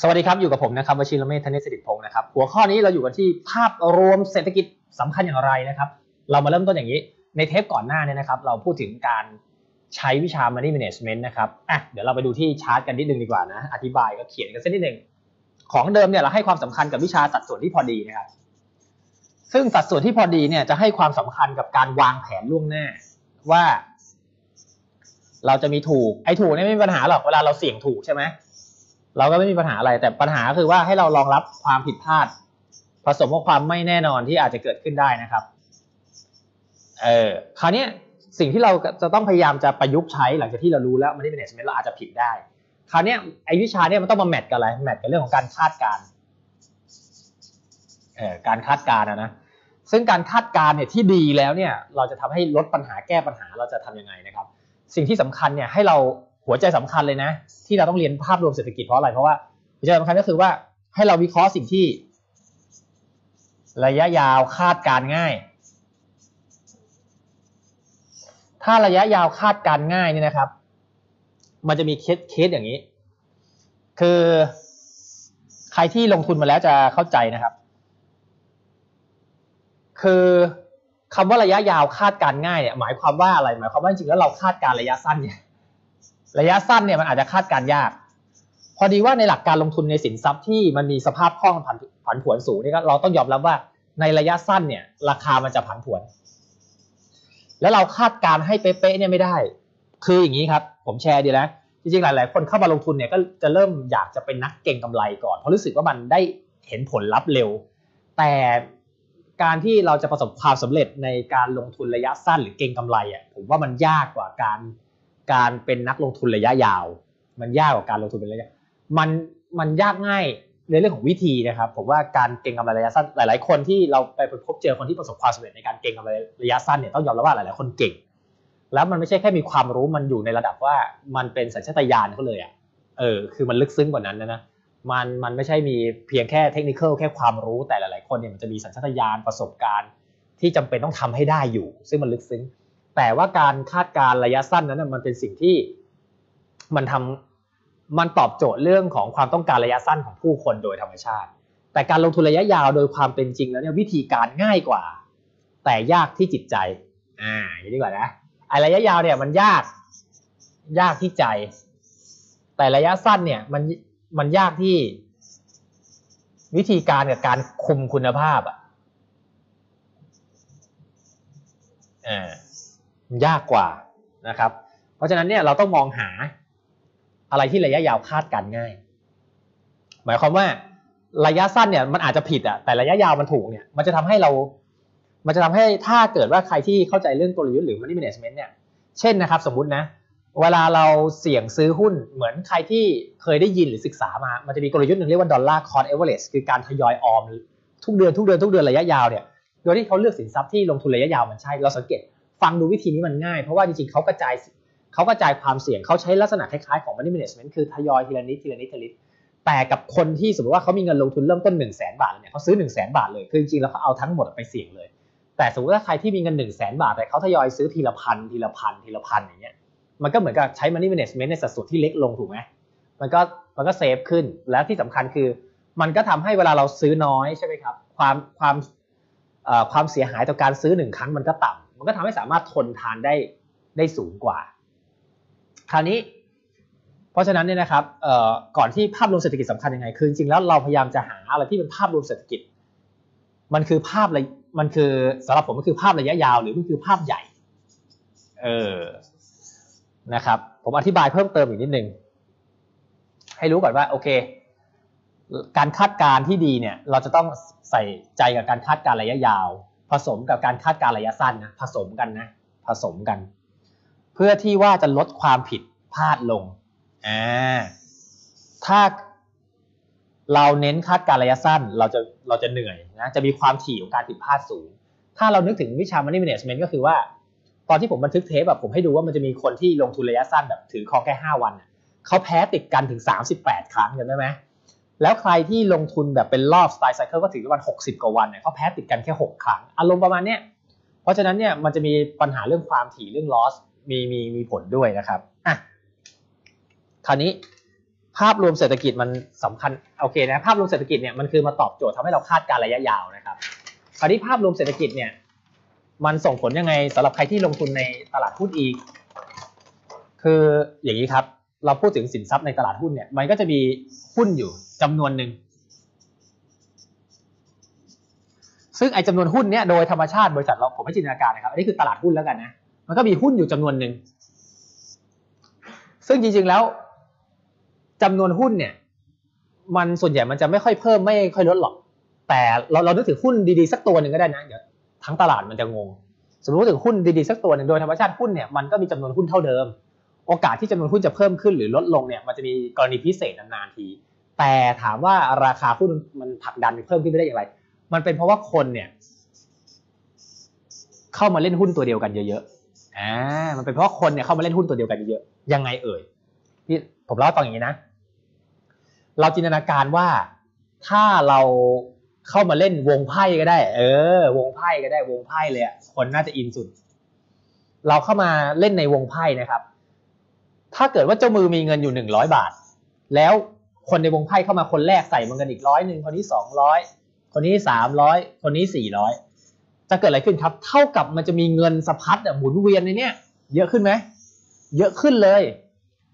สวัสดีครับ อยู่กับผมนะครับวชิรเมธธเนศสิริพงศ์นะครับหัวข้อนี้เราอยู่กันที่ภาพรวมเศรษฐกิจสำคัญอย่างไรนะครับ เรามาเริ่มต้นอย่างนี้ในเทปก่อนหน้าเนี้นะครับ เราพูดถึงการใช้วิชา Money Management นะครับอะเดี๋ยวเราไปดูที่ชาร์ตกันนิดนึงดีกว่านะ อธิบายก็เขียนกันสักนิดนึงของเดิมเนี่ยเราให้ความสำคัญกับวิชาสัดส่วนที่พอดีนะครับซึ่งสัดส่วนที่พอดีเนี่ยจะให้ความสำคัญกับการวางแผนล่วงหน้าว่า เราจะมีถูกไอ้ถูกเนี่ยไม่มีปัญหาหรอกเวลาเราเสี่ยงถูกใช่ไหม เราก็ไม่มีปัญหาอะไร แต่ปัญหาคือว่าให้เรารองรับความผิดพลาด ผสมกับความไม่แน่นอนที่อาจจะเกิดขึ้นได้นะครับเออคราวนี้สิ่งที่เราจะต้องพยายามจะประยุกต์ใช้หลังจากที่เรารู้แล้วมันได้เป็นเนสเมนเราอาจจะผิดได้ คราวนี้ไอ้วิชาเนี่ยมันต้องมาแมทกับอะไรแมทกับเรื่องของการคาดการณ์เออการคาดการณ์นะซึ่งการคาดการณ์เนี่ยที่ดีแล้วเนี่ยเราจะทำให้ลดปัญหาแก้ปัญหาเราจะทํำยังไงนะครับ สิ่งที่สำคัญเนี่ยให้เรา หัวใจสำคัญเลยนะ ที่เราต้องเรียนภาพรวมเศรษฐกิจเพราะอะไร เพราะว่าหัวใจสำคัญก็คือว่าให้เราวิเคราะห์สิ่งที่ ระยะยาวคาดการง่าย ถ้าระยะยาวคาดการง่ายนี่นะครับ มันจะมีเคสเคสอย่างนี้ คือใครที่ลงทุนมาแล้วจะเข้าใจนะครับ คือคำว่าระยะยาวคาดการง่ายเนี่ยหมายความว่าอะไรหมายความว่าจริงๆแล้วเราคาดการระยะสั้นเนี่ย ระยะสั้นเนี่ยมันอาจจะคาดการยาก พอดีว่าในหลักการลงทุนในสินทรัพย์ที่มันมีสภาพคล่องผันผันผวนสูงนี่ก็เราต้องยอมรับว่าในระยะสั้นเนี่ย ราคามันจะผันผวน แล้วเราคาดการให้เป๊ะๆเนี่ยไม่ได้ คืออย่างนี้ครับ ผมแชร์ดีแล้วจริงๆหลาย ๆ คนเข้ามาลงทุนเนี่ยก็จะเริ่มอยากจะเป็นนักเก็งกำไรก่อนเพราะรู้สึกว่ามันได้เห็นผลลัพธ์เร็ว แต่การที่เราจะประสบความสำเร็จในการลงทุนระยะสั้นหรือเก็งกำไรอะผมว่ามันยากกว่าการ การเป็นนักลงทุนระยะยาว มันยากกว่าการลงทุนเป็นระยะมันมันยากง่ายในเรื่องของวิธีนะครับ ผมว่าการเก็งกำไรระยะสั้นหลาย ๆ คนที่เราไปพบเจอคนที่ประสบความสำเร็จในการเก็งกำไรระยะสั้นเนี่ยต้องยอมรับว่าหลายๆคนเก่ง แล้วมันไม่ใช่แค่มีความรู้มันอยู่ในระดับว่ามันเป็นสัญชาตญาณเขาเลยอะเออคือมันลึกซึ้งกว่านั้นนะนะมันมันไม่ใช่มีเพียงแค่เทคนิคแค่ความรู้แต่หลาย ๆ คนเนี่ยมันจะมีสัญชาตญาณประสบการณ์ ที่จำเป็นต้องทำให้ได้อยู่ ซึ่งมันลึกซึ้ง แต่ว่าการคาดการระยะสั้นนั้นมันเป็นสิ่งที่มันทำมันตอบโจทย์เรื่องของความต้องการระยะสั้นของผู้คนโดยธรรมชาติ แต่การลงทุนระยะยาวโดยความเป็นจริงแล้วเนี่ยวิธีการง่ายกว่า แต่ยากที่จิตใจ อ่าอย่างนี้ดีกว่านะไอระยะยาวเนี่ยมันยากยากที่ใจ แต่ระยะสั้นเนี่ยมันมันยากที่วิธีการกับการคุมคุณภาพอะอ่า ยากกว่านะครับ เพราะฉะนั้นเนี่ยเราต้องมองหาอะไรที่ระยะยาวคาดการง่าย หมายความว่าระยะสั้นเนี่ยมันอาจจะผิดอะแต่ระยะยาวมันถูกเนี่ยมันจะทำให้เรา มันจะทำให้ถ้าเกิดว่าใครที่เข้าใจเรื่องกลยุทธ์หรือ money management เนี่ยเช่นนะครับ สมมุตินะ เวลาเราเสี่ยงซื้อหุ้นเหมือนใครที่เคยได้ยินหรือศึกษามา มันจะมีกลยุทธ์หนึ่งเรียกว่าดอลลาร์คอร์ a เวอเรจคือการทยอยออมทุกเดือนทุกเดือนทุกเดือนระยะยาวเนี่ยโดยที่เขาเลือกสินทรัพย์ที่ลงทุนระยะยาวมันใช่เราสังเกต ฟังดูวิธีนี้มันง่าย เพราะว่าจริงๆเขากระจายเขากระจายความเสี่ยงเขาใช้ลักษณะคล้ายๆของ money management คือทยอยทีละนิดทีละนิดทีละนิดแต่กับคนที่สมมติว่าเขามีเงินลงทุนเริ่มต้น1นึ่งแสนบาทเนี่ยเขาซื้อ1นึ่งแสนบาทเลยคือจริงๆแล้วเขาเอาทั้งหมดไปเสี่ยงเลย แต่สมมติว่าใครที่มีเงิน1นึ่งแสนบาทแต่เขาทยอยซื้อทีละพันทีละพันทีละพันอย่างเงี้ยมันก็เหมือนกับใช้ money management ในสัดส่วนที่เล็กลงถูกไหมมันก็มันก็เซฟขึ้นแล้วที่สำคัญคือ มันก็ทำให้เวลาเราซื้อน้อยใช่ไหมครับความความความเสียหายต่อการซื้อหนึ่งครั้งมันก็ต่ำ มันก็ทำให้สามารถทนทานได้ได้สูงกว่า คราวนี้ เพราะฉะนั้นเนี่ยนะครับก่อนที่ภาพรวมเศรษฐกิจสำคัญยังไงคือจริงแล้วเราพยายามจะหาอะไรที่เป็นภาพรวมเศรษฐกิจ มันคือภาพอะไรมันคือสำหรับผมมันคือภาพระยะยาว หรือมันคือภาพใหญ่ เออนะครับ ผมอธิบายเพิ่มเติมอีกนิดนึงให้รู้ก่อนว่าโอเค การคาดการณ์ที่ดีเนี่ย เราจะต้องใส่ใจกับการคาดการณ์ระยะยาว ผสมกับการคาดการระยะสั้นนะผสมกันนะผสมกัน เพื่อที่ว่าจะลดความผิดพลาดลงอ่าถ้าเราเน้นคาดการระยะสั้นเราจะเราจะเหนื่อยนะจะมีความถี่ของการผิดพลาดสูง ถ้าเรานึกถึงวิชา money management ก็คือว่า ตอนที่ผมบันทึกเทปแบบผมให้ดูว่ามันจะมีคนที่ลงทุนระยะสั้นแบบถือครองแค่ 5 วันเขาแพ้ติดกันถึง 38 ครั้งจำได้ไหม แล้วใครที่ลงทุนแบบเป็นรอบสไตล์ไซเคิลก็ถือว่า60 กว่าวันเนี่ยเขาแพ้ติดกันแค่ 6 ครั้ง อารมณ์ประมาณเนี้ยเพราะฉะนั้นเนี่ยมันจะมีปัญหาเรื่องความถี่เรื่อง loss มีมีมีผลด้วยนะครับอะคราวนี้ภาพรวมเศรษฐกิจมันสำคัญโอเคนะภาพรวมเศรษฐกิจเนี่ยมันคือมาตอบโจทย์ทำให้เราคาดการณ์ระยะยาวนะครับคราวนี้ภาพรวมเศรษฐกิจเนี่ยมันส่งผลยังไงสำหรับใครที่ลงทุนในตลาดหุ้นอีก คืออย่างนี้ครับ เราพูดถึงสินทรัพย์ในตลาดหุ้นเนี่ย มันก็จะมีหุ้นอยู่จำนวนหนึ่ง ซึ่งไอ้จำนวนหุ้นเนี่ยโดยธรรมชาติบริษัทเราผมให้จินตนาการนะครับ อันนี้คือตลาดหุ้นแล้วกันนะ มันก็มีหุ้นอยู่จำนวนหนึ่ง ซึ่งจริงๆแล้วจำนวนหุ้นเนี่ย มันส่วนใหญ่มันจะไม่ค่อยเพิ่มไม่ค่อยลดหรอก แต่เราเรานึกถึงหุ้นดีๆสักตัวหนึ่งก็ได้นะ เดี๋ยวทั้งตลาดมันจะงง สมมติถึงหุ้นดีๆสักตัวหนึ่งโดยธรรมชาติหุ้นเนี่ยมันก็มีจำนวนหุ้นเท่าเดิม โอกาสที่จำนวนหุ้นจะเพิ่มขึ้นหรือลดลงเนี่ยมันจะมีกรณีพิเศษนานๆที แต่ถามว่าราคาหุ้นมันผลักดันเพิ่มขึ้นไม่ได้อย่างไร มันเป็นเพราะว่าคนเนี่ย เข้ามาเล่นหุ้นตัวเดียวกันเยอะๆอ่ามันเป็นเพราะคนเนี่ยเข้ามาเล่นหุ้นตัวเดียวกันเยอะๆยังไงเอ่ยพี่ผมเล่าให้ฟังอย่างนี้นะ เราจินตนาการว่าถ้าเราเข้ามาเล่นวงไพ่ก็ได้ เออ วงไพ่ก็ได้วงไพ่เลยอะคนน่าจะอินสุด เราเข้ามาเล่นในวงไพ่นะครับ ถ้าเกิดว่าเจ้ามือมีเงินอยู่หนึ่งร้อยบาท แล้วคนในวงไพ่เข้ามาคนแรกใส่เงินอีกร้อยหนึ่งคนนี้สองร้อยคนนี้สามร้อยคนนี้สี่ร้อยจะเกิดอะไรขึ้นครับ เท่ากับมันจะมีเงินสะพัดหมุนเวียนในเนี้ยเยอะขึ้นไหมเยอะขึ้นเลย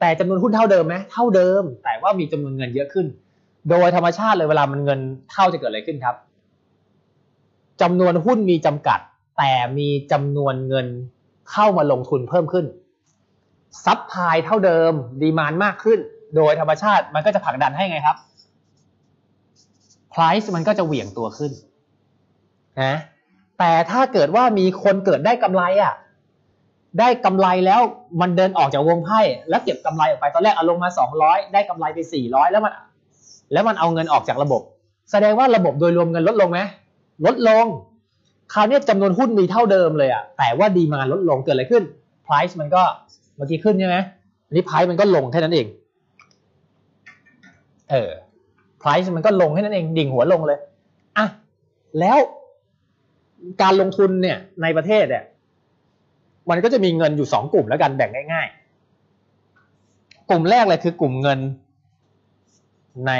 แต่จำนวนหุ้นเท่าเดิมไหมเท่าเดิม แต่ว่ามีจำนวนเงินเยอะขึ้น โดยธรรมชาติเลยเวลามันเงินเท่าจะเกิดอะไรขึ้นครับจำนวนหุ้นมีจำกัด แต่มีจำนวนเงินเข้ามาลงทุนเพิ่มขึ้น ซับพายเท่าเดิมดีมานมากขึ้น โดยธรรมชาติมันก็จะผลักดันให้ไงครับ price มันก็จะเหวี่ยงตัวขึ้นนะแต่ถ้าเกิดว่ามีคนเกิดได้กำไรอะได้กำไรแล้วมันเดินออกจากวงไพ่แล้วเก็บกำไรออกไปตอนแรกเอาลงมา 200 ได้กำไรไป 400 แล้วมัน แล้วมันเอาเงินออกจากระบบ แสดงว่าระบบโดยรวมเงินลดลงไหมลดลง คราวนี้จำนวนหุ้นมีเท่าเดิมเลยอะแต่ว่าดีมาลดลงเกิดอะไรขึ้น price มันก็ เมื่อกี้ขึ้นใช่ไหมอันนี้ price มันก็ลงแค่นั้นเอง เออ price มันก็ลงแค่นั้นเองดิ่งหัวลงเลยอะแล้วการลงทุนเนี่ยในประเทศเนี่ยมันก็จะมีเงินอยู่สองกลุ่มแล้วกันแบ่งง่ายๆ กลุ่มแรกเลยคือกลุ่มเงินใน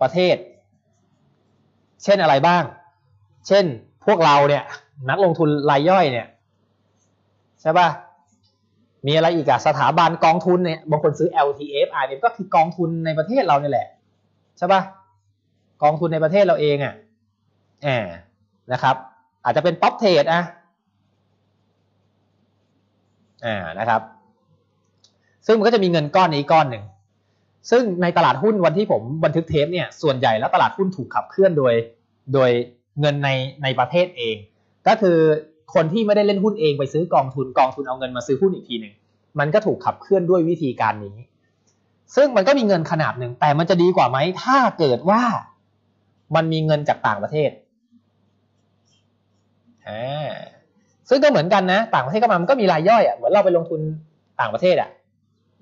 ประเทศ เช่นอะไรบ้าง เช่นพวกเราเนี่ย นักลงทุนรายย่อยเนี่ย ใช่ป่ะ มีอะไรอีกอะสถาบันกองทุนเนี่ยบางคนซื้อ LTF IM ก็คือกองทุนในประเทศเราเนี่ยแหละใช่ป่ะกองทุนในประเทศเราเองอะแอนะครับ อาจจะเป็นป๊อปเทรดอะอ่านะครับ ซึ่งมันก็จะมีเงินก้อนนี้ก้อนหนึ่งซึ่งในตลาดหุ้นวันที่ผมบันทึกเทปเนี่ยส่วนใหญ่แล้วตลาดหุ้นถูกขับเคลื่อนโดย โดยเงินในในประเทศเอง ก็คือ คนที่ไม่ได้เล่นหุ้นเองไปซื้อกองทุนกองทุนเอาเงินมาซื้อหุ้นอีกทีหนึ่งมันก็ถูกขับเคลื่อนด้วยวิธีการนี้ ซึ่งมันก็มีเงินขนาดหนึ่งแต่มันจะดีกว่าไหมถ้าเกิดว่ามันมีเงินจากต่างประเทศอ่าซึ่งก็เหมือนกันนะ ต่างประเทศก็มามันก็มีรายย่อยอะเหมือนเราไปลงทุนต่างประเทศอะ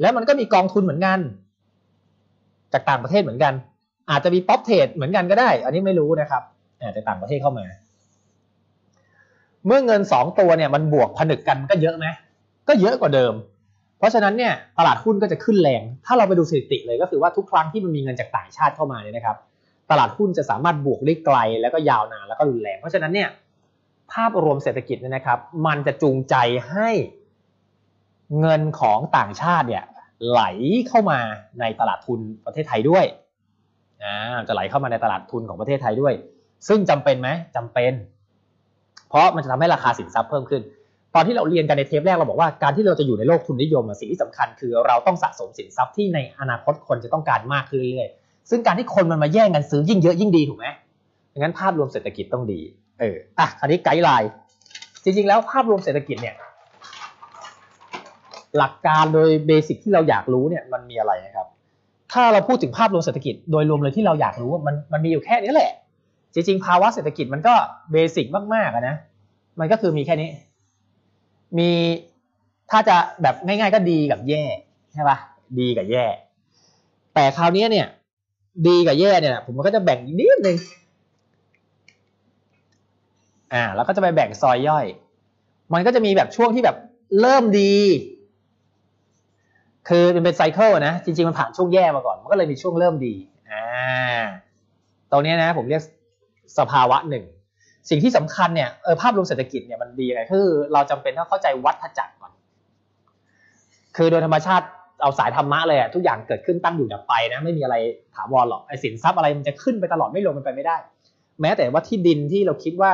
แล้วมันก็มีกองทุนเหมือนกัน จากต่างประเทศเหมือนกัน อาจจะมีป๊อปเทรดเหมือนกันก็ได้ อันนี้ไม่รู้นะครับแต่ต่างประเทศเข้ามา เมื่อเงินสองตัวเนี่ยมันบวกผนึกกันก็เยอะไหมก็เยอะกว่าเดิม เพราะฉะนั้นเนี่ยตลาดหุ้นก็จะขึ้นแรง ถ้าเราไปดูสถิติเลยก็คือว่าทุกครั้งที่มันมีเงินจากต่างชาติเข้ามาเนี่ยนะครับ ตลาดหุ้นจะสามารถบวกได้ไกลแล้วก็ยาวนานแล้วก็รุนแรง เพราะฉะนั้นเนี่ยภาพรวมเศรษฐกิจเนี่ยนะครับ มันจะจูงใจให้เงินของต่างชาติเนี่ยไหลเข้ามาในตลาดทุนประเทศไทยด้วยอ่าจะไหลเข้ามาในตลาดทุนของประเทศไทยด้วย ซึ่งจำเป็นไหมจำเป็น เพราะมันจะทำให้ราคาสินทรัพย์เพิ่มขึ้น ตอนที่เราเรียนกันในเทปแรกเราบอกว่าการที่เราจะอยู่ในโลกทุนนิยมสิ่งที่สำคัญคือเราต้องสะสมสินทรัพย์ที่ในอนาคตคนจะต้องการมากขึ้นเรื่อยๆซึ่งการที่คนมันมาแย่งกันซื้อยิ่งเยอะยิ่งดีถูกไหมดังนั้นภาพรวมเศรษฐกิจต้องดี เอออะคราวนี้ไกด์ไลน์จริงๆแล้วภาพรวมเศรษฐกิจเนี่ยหลักการโดยเบสิกที่เราอยากรู้เนี่ยมันมีอะไรนะครับ ถ้าเราพูดถึงภาพรวมเศรษฐกิจโดยรวมเลยที่เราอยากรู้มันมันมีอยู่แค่นี้แหละ จริงๆภาวะเศรษฐกิจมันก็เบสิกมากๆนะ มันก็คือมีแค่นี้ มีถ้าจะแบบง่าย ๆ ก็ดีกับแย่ใช่ปะดีกับแย่ แต่คราวนี้เนี่ย ดีกับแย่เนี่ย ผมมันก็จะแบ่งนิดนึงอ่าแล้วก็จะไปแบ่งซอยย่อย มันก็จะมีแบบช่วงที่แบบเริ่มดี คือมันเป็นไซเคิลนะ จริงๆ มันผ่านช่วงแย่มาก่อน มันก็เลยมีช่วงเริ่มดี อ่า ตรงนี้นะผมเรียก สภาวะหนึ่ง สิ่งที่สำคัญเนี่ยเออภาพรวมเศรษฐกิจเนี่ยมันดีไงคือเราจำเป็นต้องเข้าใจวัฏจักรก่อนคือโดยธรรมชาติเอาสายธรรมะเลยอะทุกอย่างเกิดขึ้นตั้งอยู่ดับไปนะไม่มีอะไรถาวรหรอกไอสินทรัพย์อะไรมันจะขึ้นไปตลอดไม่ลงมันไปไม่ได้ แม้แต่ว่าที่ดินที่เราคิดว่า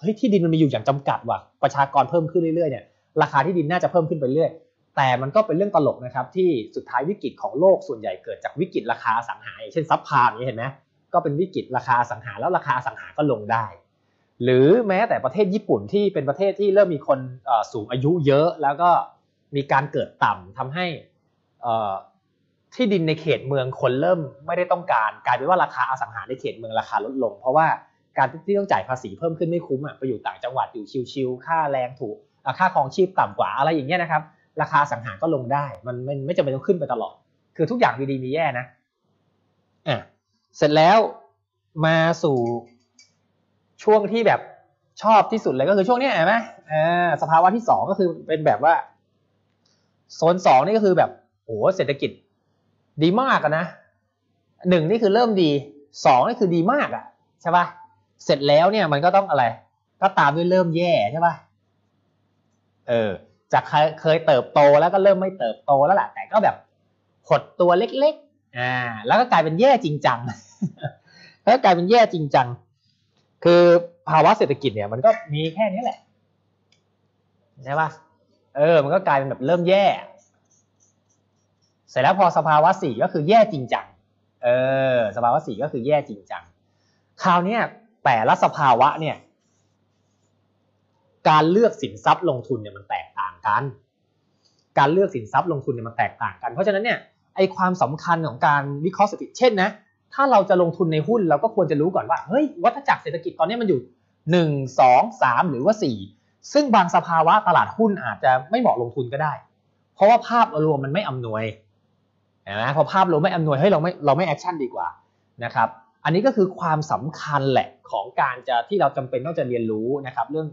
เฮ้ยที่ดินมันมีอยู่อย่างจำกัดว่ะประชากรเพิ่มขึ้นเรื่อยๆเนี่ยราคาที่ดินน่าจะเพิ่มขึ้นไปเรื่อยแต่มันก็เป็นเรื่องตลกนะครับที่สุดท้ายวิกฤตของโลกส่วนใหญ่เกิดจากวิกฤตราคาสังหาเช่นซับพลามนี้เห็นไหม ก็เป็นวิกฤตราคาสังหาแล้วราคาสังหาก็ลงได้ หรือแม้แต่ประเทศญี่ปุ่นที่เป็นประเทศที่เริ่มมีคนสูงอายุเยอะแล้วก็มีการเกิดต่ำทำให้ที่ดินในเขตเมืองคนเริ่มไม่ได้ต้องการ กลายเป็นว่าราคาอสังหาในเขตเมืองราคาลดลง เพราะว่าการที่ต้องจ่ายภาษีเพิ่มขึ้นไม่คุ้มอะไปอยู่ต่างจังหวัดอยู่ชิวๆค่าแรงถูกค่าครองชีพต่ำกว่าอะไรอย่างเงี้ยนะครับ ราคาสังหาก็ลงได้ มันไม่ไม่จำเป็นต้องขึ้นไปตลอด คือทุกอย่างมีดีมีแย่นะอะ เสร็จแล้วมาสู่ช่วงที่แบบชอบที่สุดเลยก็คือช่วงนี้เห็นไหมอ่าสภาวะที่สองก็คือเป็นแบบว่าโซนสองนี่ก็คือแบบโอ้เศรษฐกิจดีมากอะนะหนึ่งนี่คือเริ่มดีสองนี่คือดีมากอะใช่ป่ะเสร็จแล้วเนี่ยมันก็ต้องอะไร ก็ตามด้วยเริ่มแย่ใช่ป่ะเออจากเคยเติบโตแล้วก็เริ่มไม่เติบโตแล้วแหละแต่ก็แบบหดตัวเล็ก อ่าแล้วก็กลายเป็นแย่จริงจังแล้วกลายเป็นแย่จริงจัง คือภาวะเศรษฐกิจเนี่ย มันก็มีแค่นี้แหละใช่ป่ะเออ มันก็กลายเป็นแบบเริ่มแย่ เสร็จแล้วพอสภาวะสี่ก็คือแย่จริงจัง เออ สภาวะสี่ก็คือแย่จริงจัง คราวนี้แต่ละสภาวะเนี่ย การเลือกสินทรัพย์ลงทุนเนี่ยมันแตกต่างกัน การเลือกสินทรัพย์ลงทุนเนี่ยมันแตกต่างกัน เพราะฉะนั้นเนี่ย ไอความสำคัญของการวิเคราะห์เศรษฐกิจเช่นนะถ้าเราจะลงทุนในหุ้นเราก็ควรจะรู้ก่อนว่าเฮ้ยวัฏจักรเศรษฐกิจตอนนี้มันอยู่หนึ่งสองสามหรือว่าสี่ซึ่งบางสภาวะตลาดหุ้นอาจจะไม่เหมาะลงทุนก็ได้ เพราะว่าภาพรวมมันไม่อำนวยนะพอภาพรวมไม่อำนวยเฮ้ยเราไม่เราไม่แอคชั่นดีกว่านะครับอันนี้ก็คือความสำคัญแหละของการจะที่เราจำเป็นต้องจะเรียนรู้นะครับเรื่อง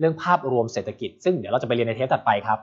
เรื่องภาพรวมเศรษฐกิจ ซึ่งเดี๋ยวเราจะไปเรียนในเทปถัดไปครับ